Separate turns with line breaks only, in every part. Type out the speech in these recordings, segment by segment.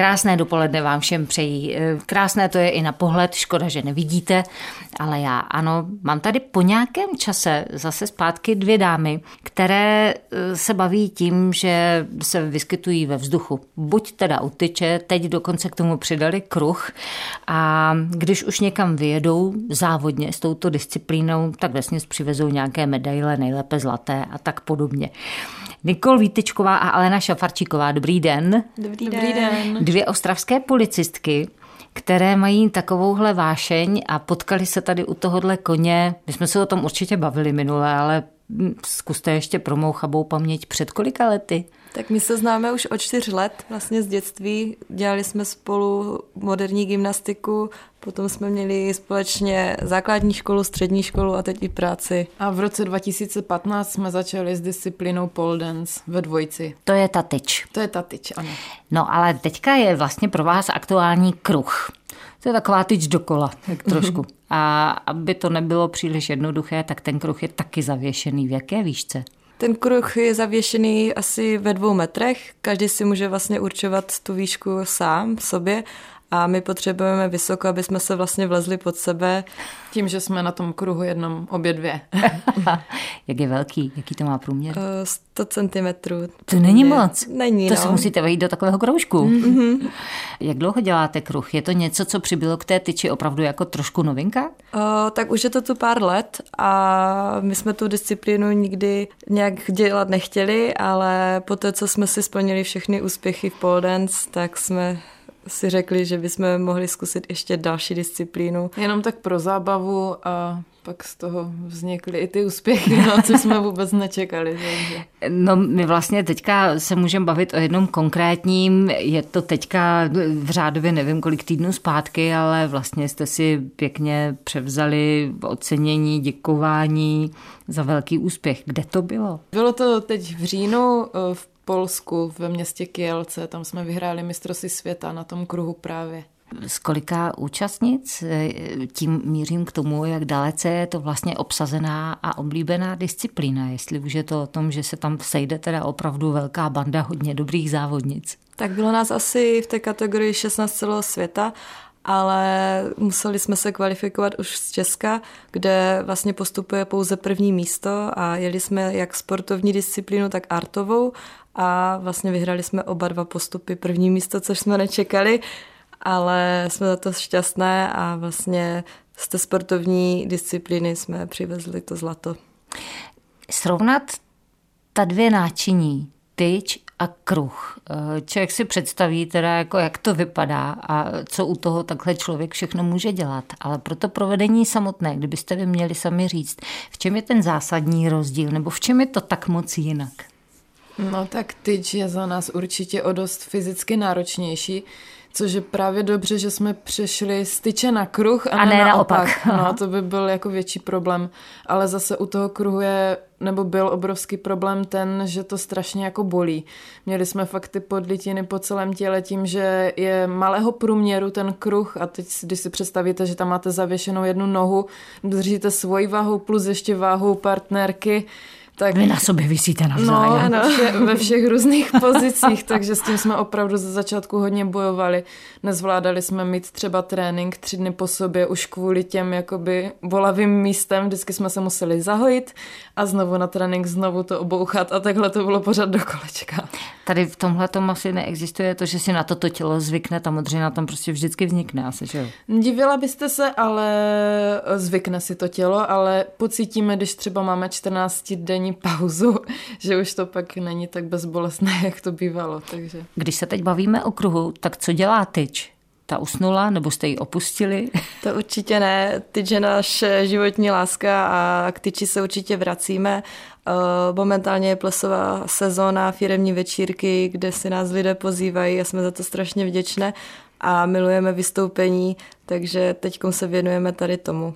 Krásné dopoledne vám všem přeji. Eh, krásné to je i na pohled, škoda, že nevidíte, ale já ano, mám tady po nějakém čase zase zpátky dvě dámy, které eh, se baví tím, že se vyskytují ve vzduchu. Buď teda utyče, teď dokonce k tomu přidali kruh a když už někam vyjedou závodně s touto disciplínou, tak vlastně přivezou nějaké medaile, nejlépe zlaté a tak podobně. Nikol Vítečková a Alena Šafarčíková, dobrý den.
Dobrý, dobrý den. den.
Dvě ostravské policistky, které mají takovouhle vášeň a potkali se tady u tohohle koně. My jsme se o tom určitě bavili minule, ale zkuste ještě pro mou chabou paměť před kolika lety?
Tak my se známe už od čtyř let, vlastně z dětství. Dělali jsme spolu moderní gymnastiku, potom jsme měli společně základní školu, střední školu a teď i práci.
A v roce 2015 jsme začali s disciplínou pole dance ve dvojici.
To je tatič.
To je tatič, ano.
No ale teďka je vlastně pro vás aktuální kruh. To je taková tyč dokola, tak trošku. A aby to nebylo příliš jednoduché, tak ten kruh je taky zavěšený. V jaké výšce?
Ten kruh je zavěšený asi ve dvou metrech. Každý si může vlastně určovat tu výšku sám sobě a my potřebujeme vysoko, aby jsme se vlastně vlezli pod sebe.
Tím, že jsme na tom kruhu jednom obě dvě.
Jak je velký? Jaký to má průměr?
100 cm.
To není moc.
Není,
To
no.
si musíte vejít do takového kroužku. Mm-hmm. Jak dlouho děláte kruh? Je to něco, co přibylo k té tyči opravdu jako trošku novinka?
O, tak už je to tu pár let a my jsme tu disciplínu nikdy nějak dělat nechtěli, ale po té, co jsme si splnili všechny úspěchy v pole dance, tak jsme si řekli, že bychom mohli zkusit ještě další disciplínu.
Jenom tak pro zábavu a pak z toho vznikly i ty úspěchy, no, co jsme vůbec nečekali. Takže.
No my vlastně teďka se můžeme bavit o jednom konkrétním, je to teďka v řádově nevím kolik týdnů zpátky, ale vlastně jste si pěkně převzali ocenění, děkování za velký úspěch. Kde to bylo?
Bylo to teď v říjnu v Polsku, ve městě Kielce, tam jsme vyhráli mistrovství světa na tom kruhu právě.
Z kolika účastnic? Tím mířím k tomu, jak dalece je to vlastně obsazená a oblíbená disciplína. Jestli už je to o tom, že se tam sejde teda opravdu velká banda hodně dobrých závodnic.
Tak bylo nás asi v té kategorii 16 celého světa ale museli jsme se kvalifikovat už z Česka, kde vlastně postupuje pouze první místo a jeli jsme jak sportovní disciplínu, tak artovou a vlastně vyhrali jsme oba dva postupy první místo, což jsme nečekali, ale jsme za to šťastné a vlastně z té sportovní disciplíny jsme přivezli to zlato.
Srovnat ta dvě náčiní, tyč a kruh. Člověk si představí teda, jako jak to vypadá a co u toho takhle člověk všechno může dělat. Ale pro to provedení samotné, kdybyste vy měli sami říct, v čem je ten zásadní rozdíl, nebo v čem je to tak moc jinak?
No tak tyč je za nás určitě o dost fyzicky náročnější, což je právě dobře, že jsme přešli z tyče na kruh a,
a
ne,
ne
naopak.
naopak.
No, to by byl jako větší problém. Ale zase u toho kruhu je, nebo byl obrovský problém ten, že to strašně jako bolí. Měli jsme fakt ty podlitiny po celém těle tím, že je malého průměru ten kruh a teď, když si představíte, že tam máte zavěšenou jednu nohu, držíte svoji váhu plus ještě váhu partnerky,
tak, Vy na sobě vysíte navzájem.
No, no. Vše, ve všech různých pozicích, takže s tím jsme opravdu ze začátku hodně bojovali. Nezvládali jsme mít třeba trénink tři dny po sobě už kvůli těm jakoby bolavým místem. Vždycky jsme se museli zahojit a znovu na trénink znovu to obouchat a takhle to bylo pořád do kolečka.
Tady v tomhle tom asi neexistuje to, že si na toto tělo zvykne, ta modřina tam prostě vždycky vznikne asi, že jo?
Divila byste se, ale zvykne si to tělo, ale pocítíme, když třeba máme 14 denní pauzu, že už to pak není tak bezbolestné, jak to bývalo. Takže.
Když se teď bavíme o kruhu, tak co dělá tyč? Ta usnula, nebo jste ji opustili?
To určitě ne. Tyč je naše životní láska a k tyči se určitě vracíme. Momentálně je plesová sezóna, firemní večírky, kde si nás lidé pozývají a jsme za to strašně vděčné a milujeme vystoupení, takže teď se věnujeme tady tomu.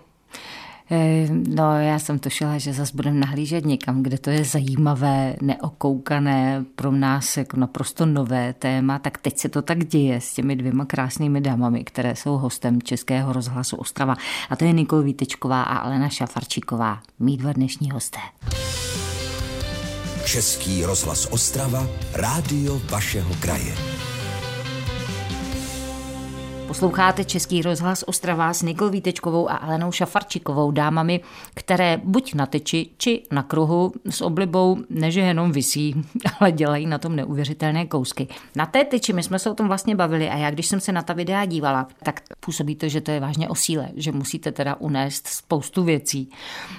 No, já jsem tušila, že zase budeme nahlížet někam, kde to je zajímavé, neokoukané, pro nás jako naprosto nové téma, tak teď se to tak děje s těmi dvěma krásnými dámami, které jsou hostem Českého rozhlasu Ostrava. A to je Nikol Vítečková a Alena Šafarčíková, mý dva dnešní hosté.
Český rozhlas Ostrava, rádio vašeho kraje.
Posloucháte Český rozhlas Ostrava s Nikol Vítečkovou a Alenou Šafarčikovou, dámami, které buď na teči, či na kruhu s oblibou neže jenom visí, ale dělají na tom neuvěřitelné kousky. Na té teči my jsme se o tom vlastně bavili a já, když jsem se na ta videa dívala, tak působí to, že to je vážně o síle, že musíte teda unést spoustu věcí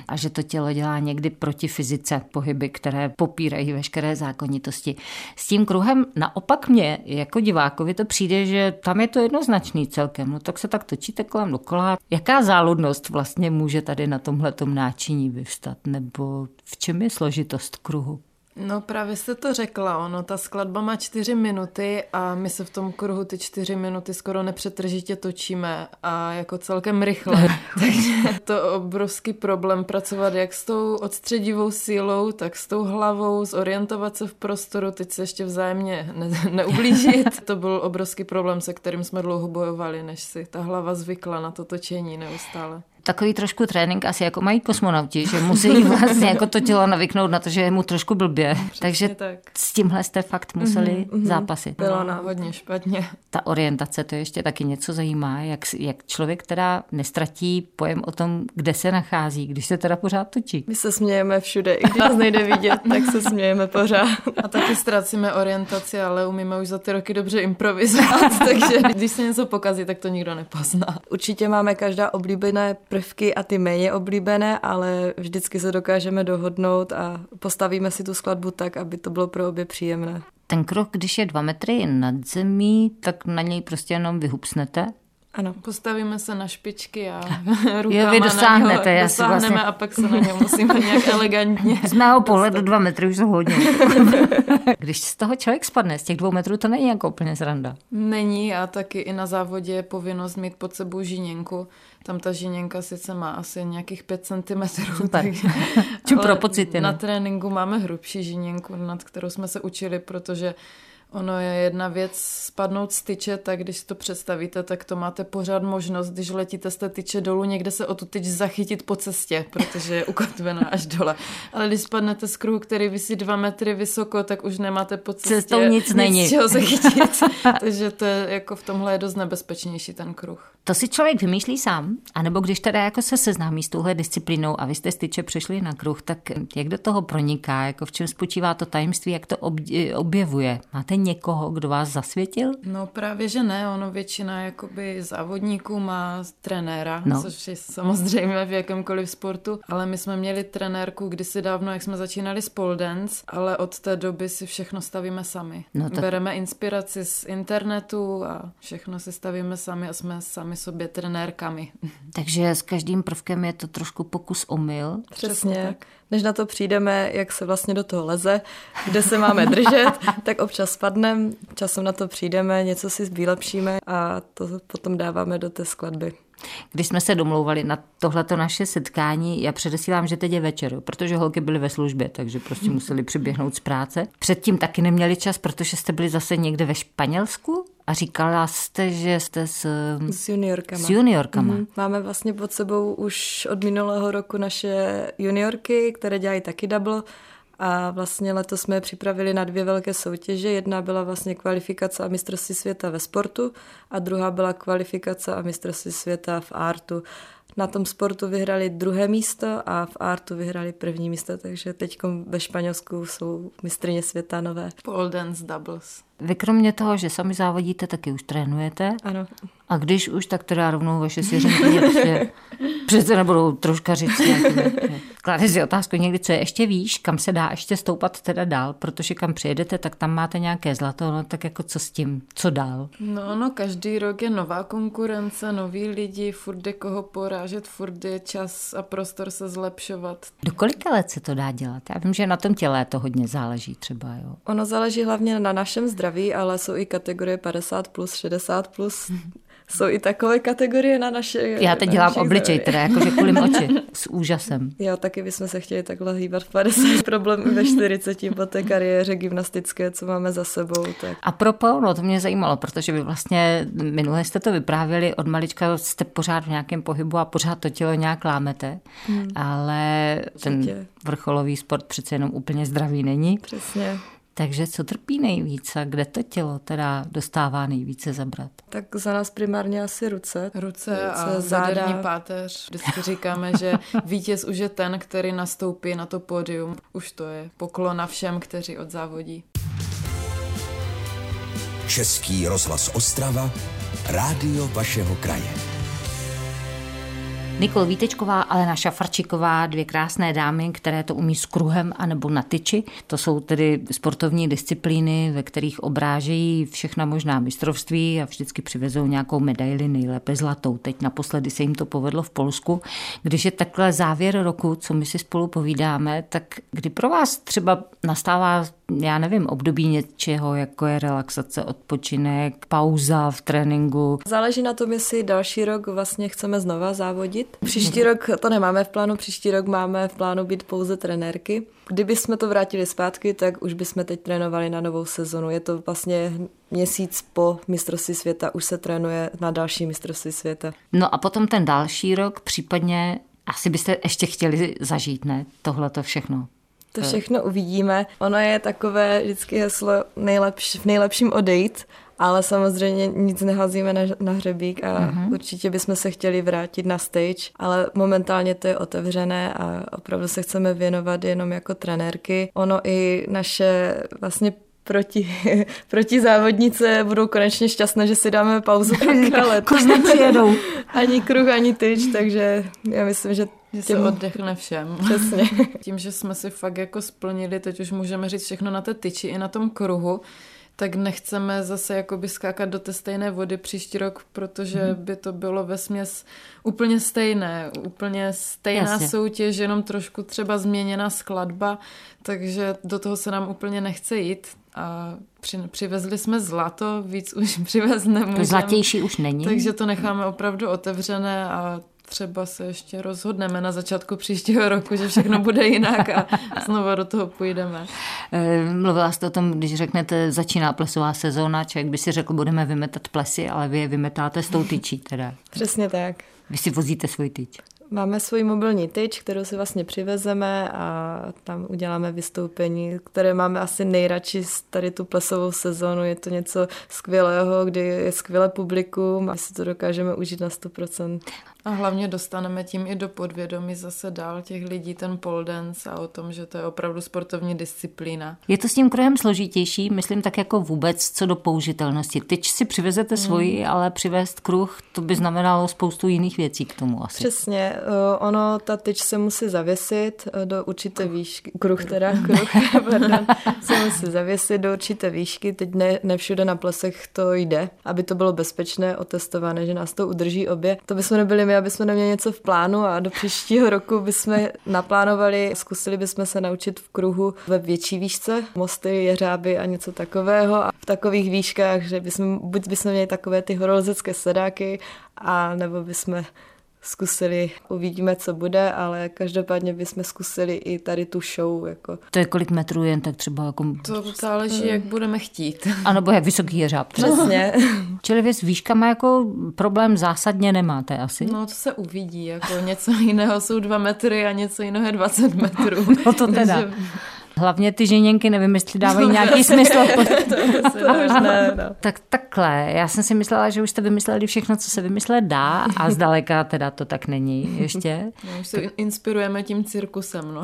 a že to tělo dělá někdy proti fyzice pohyby, které popírají veškeré zákonitosti. S tím kruhem naopak mě jako divákovi to přijde, že tam je to jednoznačný celkem, no tak se tak točíte kolem dokola. Jaká záludnost vlastně může tady na tomhle náčiní vyvstat, nebo v čem je složitost kruhu?
No právě jste to řekla, ono, ta skladba má čtyři minuty a my se v tom kruhu ty čtyři minuty skoro nepřetržitě točíme a jako celkem rychle. Takže to obrovský problém pracovat jak s tou odstředivou sílou, tak s tou hlavou, zorientovat se v prostoru, teď se ještě vzájemně ne- neublížit. To byl obrovský problém, se kterým jsme dlouho bojovali, než si ta hlava zvykla na to točení neustále
takový trošku trénink asi jako mají kosmonauti, že musí vlastně jako to tělo navyknout na to, že je mu trošku blbě. Přesně Takže tak. s tímhle jste fakt museli mm-hmm. zápasit.
Bylo no, hodně špatně.
Ta orientace, to ještě taky něco zajímá, jak, jak člověk teda nestratí pojem o tom, kde se nachází, když se teda pořád točí.
My se smějeme všude, i když nás nejde vidět, tak se smějeme pořád.
A taky ztracíme orientaci, ale umíme už za ty roky dobře improvizovat, takže když se něco pokazí, tak to nikdo nepozná.
Určitě máme každá oblíbené prvky a ty méně oblíbené, ale vždycky se dokážeme dohodnout a postavíme si tu skladbu tak, aby to bylo pro obě příjemné.
Ten krok, když je dva metry nad zemí, tak na něj prostě jenom vyhupsnete
ano. Postavíme se na špičky a rukama
jo, vy dosáhnete,
na něho, dosáhneme vlastně... a pak se na něm musíme nějak elegantně.
Z mého pohledu dva metry už jsou hodně. Když z toho člověk spadne, z těch dvou metrů, to není jako úplně zranda.
Není a taky i na závodě je povinnost mít pod sebou žíněnku. Tam ta žíněnka sice má asi nějakých 5 cm.
Super. Čím pro pocity.
Na tréninku máme hrubší žíněnku, nad kterou jsme se učili, protože Ono je jedna věc spadnout z tyče, tak když si to představíte, tak to máte pořád možnost, když letíte z té tyče dolů, někde se o tu tyč zachytit po cestě, protože je ukotvená až dole. Ale když spadnete z kruhu, který vysí dva metry vysoko, tak už nemáte po cestě
Cestou nic, nic není.
čeho zachytit. Takže to je jako v tomhle je dost nebezpečnější ten kruh.
To si člověk vymýšlí sám, anebo když teda jako se seznámí s touhle disciplínou a vy jste z tyče přišli na kruh, tak jak do toho proniká, jako v čem spočívá to tajemství, jak to objevuje? Máte někoho, kdo vás zasvětil?
No právě, že ne. Ono většina jakoby závodníků má trenéra, no. což je samozřejmě v jakémkoliv sportu, ale my jsme měli trenérku kdysi dávno, jak jsme začínali s pole dance, ale od té doby si všechno stavíme sami. No tak... Bereme inspiraci z internetu a všechno si stavíme sami a jsme sami sobě trenérkami.
Takže s každým prvkem je to trošku pokus omyl.
Přesně. Tak než na to přijdeme, jak se vlastně do toho leze, kde se máme držet, tak občas spadneme, časem na to přijdeme, něco si vylepšíme a to potom dáváme do té skladby.
Když jsme se domlouvali na tohleto naše setkání, já předesílám, že teď je večer, protože holky byly ve službě, takže prostě museli přiběhnout z práce. Předtím taky neměli čas, protože jste byli zase někde ve Španělsku a říkala jste, že jste s,
s juniorkama.
S juniorkama. Mm-hmm.
Máme vlastně pod sebou už od minulého roku naše juniorky, které dělají taky double a vlastně letos jsme připravili na dvě velké soutěže. Jedna byla vlastně kvalifikace a mistrovství světa ve sportu a druhá byla kvalifikace a mistrovství světa v artu. Na tom sportu vyhrali druhé místo a v artu vyhrali první místo, takže teď ve Španělsku jsou mistrně světa nové.
Pole dance doubles.
Vy kromě toho, že sami závodíte, taky už trénujete.
Ano.
A když už, tak teda rovnou vaše svěřenky přece nebudou troška říct. Kládeš si otázku někdy, co je ještě výš, kam se dá ještě stoupat teda dál, protože kam přijedete, tak tam máte nějaké zlato, no tak jako co s tím, co dál?
No, no, každý rok je nová konkurence, noví lidi, furt je koho porážet, furt je čas a prostor se zlepšovat.
Do kolika let se to dá dělat? Já vím, že na tom těle to hodně záleží třeba, jo.
Ono záleží hlavně na našem zdraví, ale jsou i kategorie 50 plus, 60 plus. Jsou i takové kategorie na naše.
Já teď dělám obličej, teda jakože kvůli oči, s úžasem.
Jo, taky bychom se chtěli takhle hýbat v 50 problém ve 40 po té kariéře gymnastické, co máme za sebou. Tak.
A propo, no to mě zajímalo, protože vy vlastně minule jste to vyprávěli, od malička jste pořád v nějakém pohybu a pořád to tělo nějak lámete, hmm. ale ten vrcholový sport přece jenom úplně zdravý není.
Přesně.
Takže co trpí nejvíc a kde to tělo teda dostává nejvíce zabrat?
Tak za nás primárně asi ruce.
Ruce, a záda. páteř. Vždycky říkáme, že vítěz už je ten, který nastoupí na to pódium. Už to je poklona všem, kteří odzávodí.
Český rozhlas Ostrava, rádio vašeho kraje.
Nikol Vítečková, Alena Šafarčiková, dvě krásné dámy, které to umí s kruhem anebo na tyči. To jsou tedy sportovní disciplíny, ve kterých obrážejí všechna možná mistrovství a vždycky přivezou nějakou medaili, nejlépe zlatou. Teď naposledy se jim to povedlo v Polsku. Když je takhle závěr roku, co my si spolu povídáme, tak kdy pro vás třeba nastává já nevím, období něčeho, jako je relaxace, odpočinek, pauza v tréninku.
Záleží na tom, jestli další rok vlastně chceme znova závodit. Příští rok to nemáme v plánu, příští rok máme v plánu být pouze trenérky. Kdyby jsme to vrátili zpátky, tak už bychom teď trénovali na novou sezonu. Je to vlastně měsíc po mistrovství světa, už se trénuje na další mistrovství světa.
No a potom ten další rok, případně asi byste ještě chtěli zažít, ne? Tohle to všechno.
To všechno uvidíme. Ono je takové vždycky heslo nejlepš, v nejlepším odejít, ale samozřejmě nic neházíme na, na hřebík a uh-huh. určitě bychom se chtěli vrátit na stage, ale momentálně to je otevřené a opravdu se chceme věnovat jenom jako trenérky. Ono i naše vlastně proti, proti závodnice budou konečně šťastné, že si dáme pauzu pár let.
přijedou.
ani kruh, ani tyč, takže já myslím, že
že se oddechne všem.
Přesně.
Tím, že jsme si fakt jako splnili, teď už můžeme říct všechno na té tyči i na tom kruhu, tak nechceme zase jakoby skákat do té stejné vody příští rok, protože hmm. by to bylo ve směs úplně stejné, úplně stejná Jasně. soutěž, jenom trošku třeba změněná skladba, takže do toho se nám úplně nechce jít a při, přivezli jsme zlato, víc už přivez nemůžeme.
Zlatější už není.
Takže to necháme opravdu otevřené a třeba se ještě rozhodneme na začátku příštího roku, že všechno bude jinak a znovu do toho půjdeme.
Eh, mluvila jste o tom, když řeknete, začíná plesová sezóna, člověk by si řekl, budeme vymetat plesy, ale vy je vymetáte s tou tyčí teda.
Přesně tak.
Vy si vozíte svůj tyč.
Máme svoji mobilní tyč, kterou si vlastně přivezeme a tam uděláme vystoupení, které máme asi nejradši z tady tu plesovou sezónu. Je to něco skvělého, kdy je skvělé publikum a si to dokážeme užít na 100%.
A hlavně dostaneme tím i do podvědomí zase dál těch lidí ten pole dance a o tom, že to je opravdu sportovní disciplína.
Je to s tím krojem složitější, myslím tak jako vůbec co do použitelnosti. Teď si přivezete svoji, mm. ale přivést kruh, to by znamenalo spoustu jiných věcí k tomu asi.
Přesně, ono, ta tyč se musí zavěsit e, do určité výšky, kruh teda, kruh, pardon, se musí zavěsit do určité výšky, teď ne, ne všude na plesech to jde, aby to bylo bezpečné, otestované, že nás to udrží obě. To bychom nebyli my aby jsme neměli něco v plánu a do příštího roku bychom naplánovali, zkusili bychom se naučit v kruhu ve větší výšce, mosty, jeřáby a něco takového. A v takových výškách, že bychom, buď bychom měli takové ty horolezecké sedáky, a nebo bychom zkusili, uvidíme, co bude, ale každopádně bychom zkusili i tady tu show. Jako.
To je kolik metrů jen tak třeba? Jako...
To záleží, jak budeme chtít.
A nebo jak vysoký je řáb.
Přesně.
Čili vy s výškama jako problém zásadně nemáte asi?
No to se uvidí, jako něco jiného jsou dva metry a něco jiného je 20 metrů.
No to teda. Takže... Hlavně ty ženěnky, nevím, jestli dávají nějaký smysl.
to možné, no.
Tak takhle, já jsem si myslela, že už jste vymysleli všechno, co se vymyslet dá a zdaleka teda to tak není ještě.
No, už se inspirujeme tím cirkusem, no.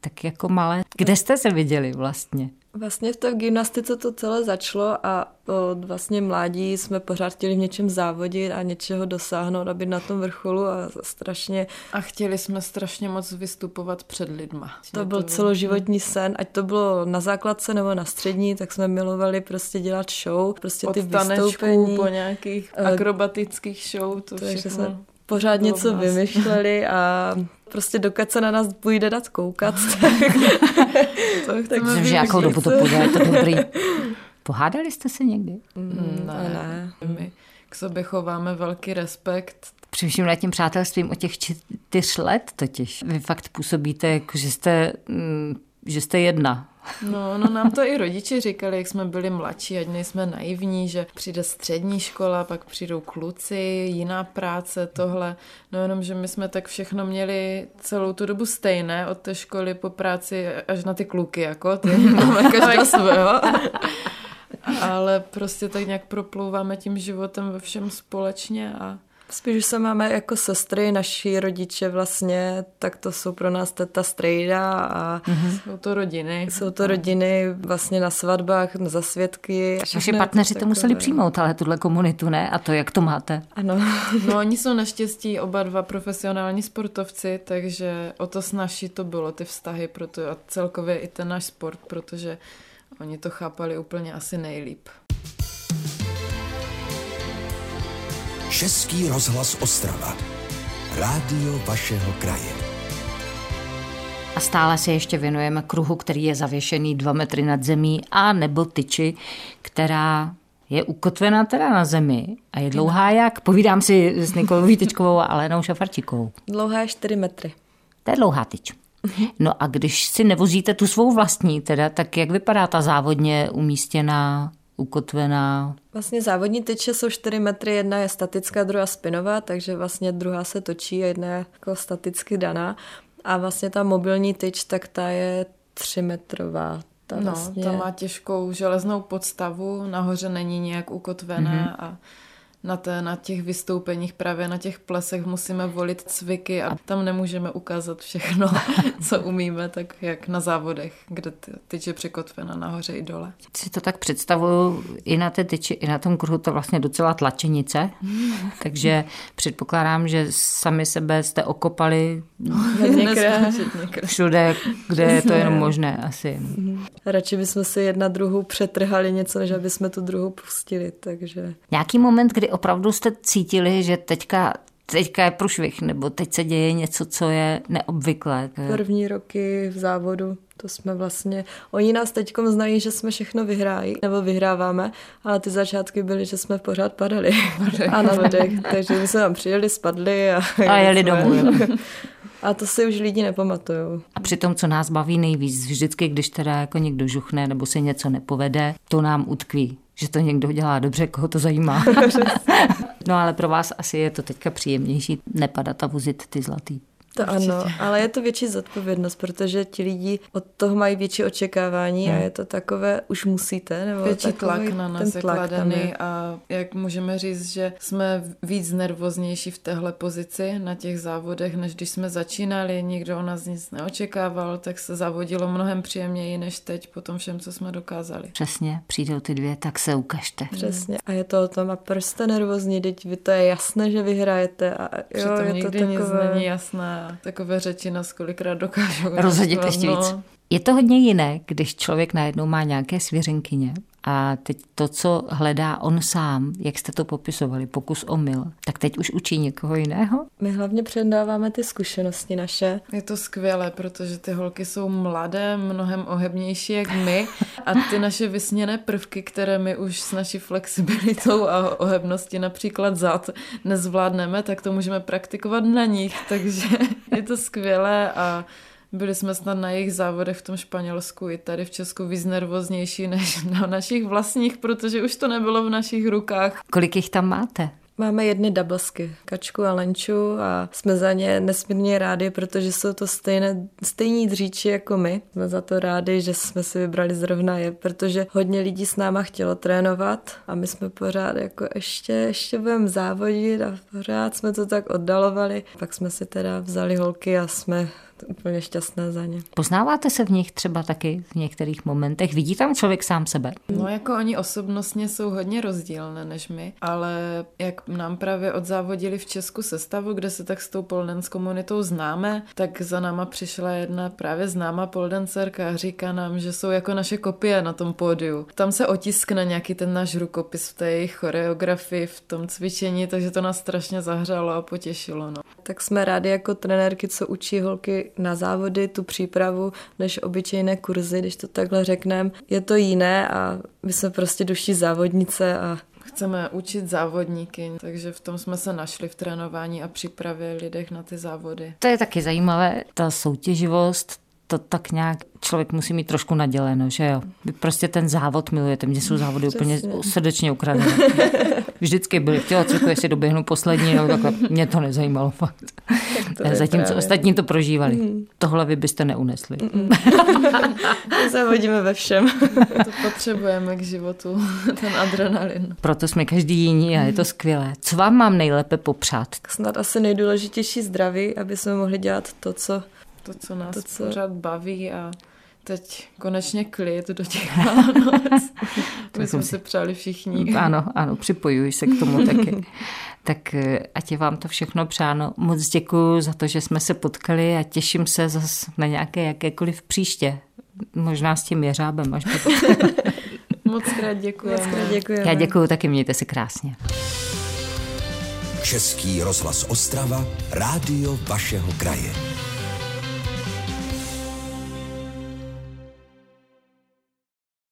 tak jako malé. Kde jste se viděli vlastně?
Vlastně v té gymnastice to celé začalo a od vlastně mládí jsme pořád chtěli v něčem závodit a něčeho dosáhnout a být na tom vrcholu a strašně...
A chtěli jsme strašně moc vystupovat před lidma.
To byl to celoživotní sen, ať to bylo na základce nebo na střední, tak jsme milovali prostě dělat show, prostě
od
ty vystoupení.
po nějakých eh, akrobatických show, to všechno. jsme
pořád něco vymyšleli a prostě dokud se na nás půjde dát koukat, tak,
tak, tak Myslím, že jakou dobu to půjde, je to dobrý. Pohádali jste se někdy?
Mm, ne, ne.
My k sobě chováme velký respekt.
Především nad tím přátelstvím o těch čtyř let totiž. Vy fakt působíte, jako že jste, mm, že jste jedna.
No, no nám to i rodiče říkali, jak jsme byli mladší, ať nejsme naivní, že přijde střední škola, pak přijdou kluci, jiná práce, tohle. No jenom, že my jsme tak všechno měli celou tu dobu stejné, od té školy po práci až na ty kluky, jako ty máme každého svého. Ale prostě tak nějak proplouváme tím životem ve všem společně a
Spíš už se máme jako sestry, naši rodiče vlastně, tak to jsou pro nás teta strejda a
mm-hmm. jsou to rodiny.
Jsou to rodiny vlastně na svatbách, na zasvědky.
Vaši partneři to museli přijmout, ale tuhle komunitu ne? A to jak to máte?
Ano.
No oni jsou naštěstí oba dva profesionální sportovci, takže o to snažší to bylo, ty vztahy proto a celkově i ten náš sport, protože oni to chápali úplně asi nejlíp.
Český rozhlas Ostrava. Rádio vašeho kraje.
A stále se ještě věnujeme kruhu, který je zavěšený dva metry nad zemí a nebo tyči, která je ukotvená teda na zemi a je dlouhá jak? Povídám si s Nikolou Vítečkovou a Alenou Šafarčíkovou.
Dlouhá je 4 metry.
To je dlouhá tyč. No a když si nevozíte tu svou vlastní, teda, tak jak vypadá ta závodně umístěná ukotvená.
Vlastně závodní tyče jsou 4 metry, jedna je statická, druhá spinová, takže vlastně druhá se točí a jedna je jako staticky daná. A vlastně ta mobilní tyč, tak ta je 3 metrová. Ta
no,
vlastně...
ta má těžkou železnou podstavu, nahoře není nějak ukotvená mm-hmm. a na, té, na těch vystoupeních, právě na těch plesech musíme volit cviky a tam nemůžeme ukázat všechno, co umíme, tak jak na závodech, kde tyč je překotvena nahoře i dole.
Si to tak představuju i na té tyči, i na tom kruhu to vlastně docela tlačenice, takže předpokládám, že sami sebe jste okopali
někde,
všude, kde je to jenom možné asi.
Radši bychom si jedna druhou přetrhali něco, než aby jsme tu druhou pustili, takže...
Nějaký moment, kdy opravdu jste cítili, že teďka teďka je průšvih, nebo teď se děje něco, co je neobvyklé.
První roky v závodu, to jsme vlastně, oni nás teď znají, že jsme všechno vyhrájí, nebo vyhráváme, ale ty začátky byly, že jsme pořád padali a na vodech, takže my jsme tam přijeli, spadli a,
a jeli domů.
A to si už lidi nepamatují.
A přitom, co nás baví nejvíc, vždycky, když teda jako někdo žuchne nebo se něco nepovede, to nám utkví že to někdo dělá dobře, koho to zajímá. no ale pro vás asi je to teďka příjemnější nepadat a vozit ty zlatý.
To Určitě. ano, ale je to větší zodpovědnost, protože ti lidi od toho mají větší očekávání hmm. a je to takové, už musíte. Nebo
větší tlak na nás je kladený a jak můžeme říct, že jsme víc nervoznější v téhle pozici na těch závodech, než když jsme začínali, nikdo o nás nic neočekával, tak se zavodilo mnohem příjemněji než teď po tom všem, co jsme dokázali.
Přesně, přijdou ty dvě, tak se ukažte.
Přesně. A je to o tom, a proč jste nervózní, teď vy to je jasné, že vyhrajete. A jo,
Přitom
je
nikdy
to
takové... nic není jasné takové řeči nás kolikrát dokážou.
Rozhodit ještě víc. Je to hodně jiné, když člověk najednou má nějaké svěřenkyně a teď to, co hledá on sám, jak jste to popisovali, pokus o mil, tak teď už učí někoho jiného?
My hlavně předáváme ty zkušenosti naše.
Je to skvělé, protože ty holky jsou mladé, mnohem ohebnější jak my a ty naše vysněné prvky, které my už s naší flexibilitou a ohebností například zad nezvládneme, tak to můžeme praktikovat na nich, takže je to skvělé a byli jsme snad na jejich závodech v tom Španělsku i tady v Česku víc nervoznější než na našich vlastních, protože už to nebylo v našich rukách.
Kolik jich tam máte?
Máme jedny doublesky, Kačku a Lenču a jsme za ně nesmírně rádi, protože jsou to stejné, stejní dříči jako my. Jsme za to rádi, že jsme si vybrali zrovna je, protože hodně lidí s náma chtělo trénovat a my jsme pořád jako ještě, ještě budeme závodit a pořád jsme to tak oddalovali. Pak jsme si teda vzali holky a jsme úplně šťastné za ně.
Poznáváte se v nich třeba taky v některých momentech? Vidí tam člověk sám sebe?
No jako oni osobnostně jsou hodně rozdílné než my, ale jak nám právě odzávodili v Česku sestavu, kde se tak s tou poldens komunitou známe, tak za náma přišla jedna právě známá poldencerka a říká nám, že jsou jako naše kopie na tom pódiu. Tam se otiskne nějaký ten náš rukopis v té jejich choreografii, v tom cvičení, takže to nás strašně zahřálo a potěšilo. No.
Tak jsme rádi jako trenérky, co učí holky na závody, tu přípravu, než obyčejné kurzy, když to takhle řekneme. Je to jiné a my jsme prostě duší závodnice a
chceme učit závodníky, takže v tom jsme se našli v trénování a přípravě lidech na ty závody.
To je taky zajímavé, ta soutěživost, to tak nějak člověk musí mít trošku naděleno, že jo. Vy prostě ten závod milujete, mně jsou závody Přesně. úplně srdečně ukradené. Vždycky byli, chtěla co jestli doběhnu poslední, nebo takhle, mě to nezajímalo fakt. To Zatímco právě. ostatní to prožívali. Mm. Tohle vy byste neunesli. Mm.
Zavodíme ve všem.
to potřebujeme k životu, ten adrenalin.
Proto jsme každý jiní a je to skvělé. Co vám mám nejlépe popřát?
Snad asi nejdůležitější zdraví, aby jsme mohli dělat to, co
to, co nás to, co... pořád baví a teď konečně klid do těch Vánoc. My jsme si přáli všichni.
Ano, ano, připojuji se k tomu taky. tak eh, ať je vám to všechno přáno. Moc děkuji za to, že jsme se potkali a těším se zase na nějaké jakékoliv příště. Možná s tím jeřábem až
Moc krát děkujeme. Moc krát
děkujeme. Já děkuji taky, mějte se krásně.
Český rozhlas Ostrava, rádio vašeho kraje.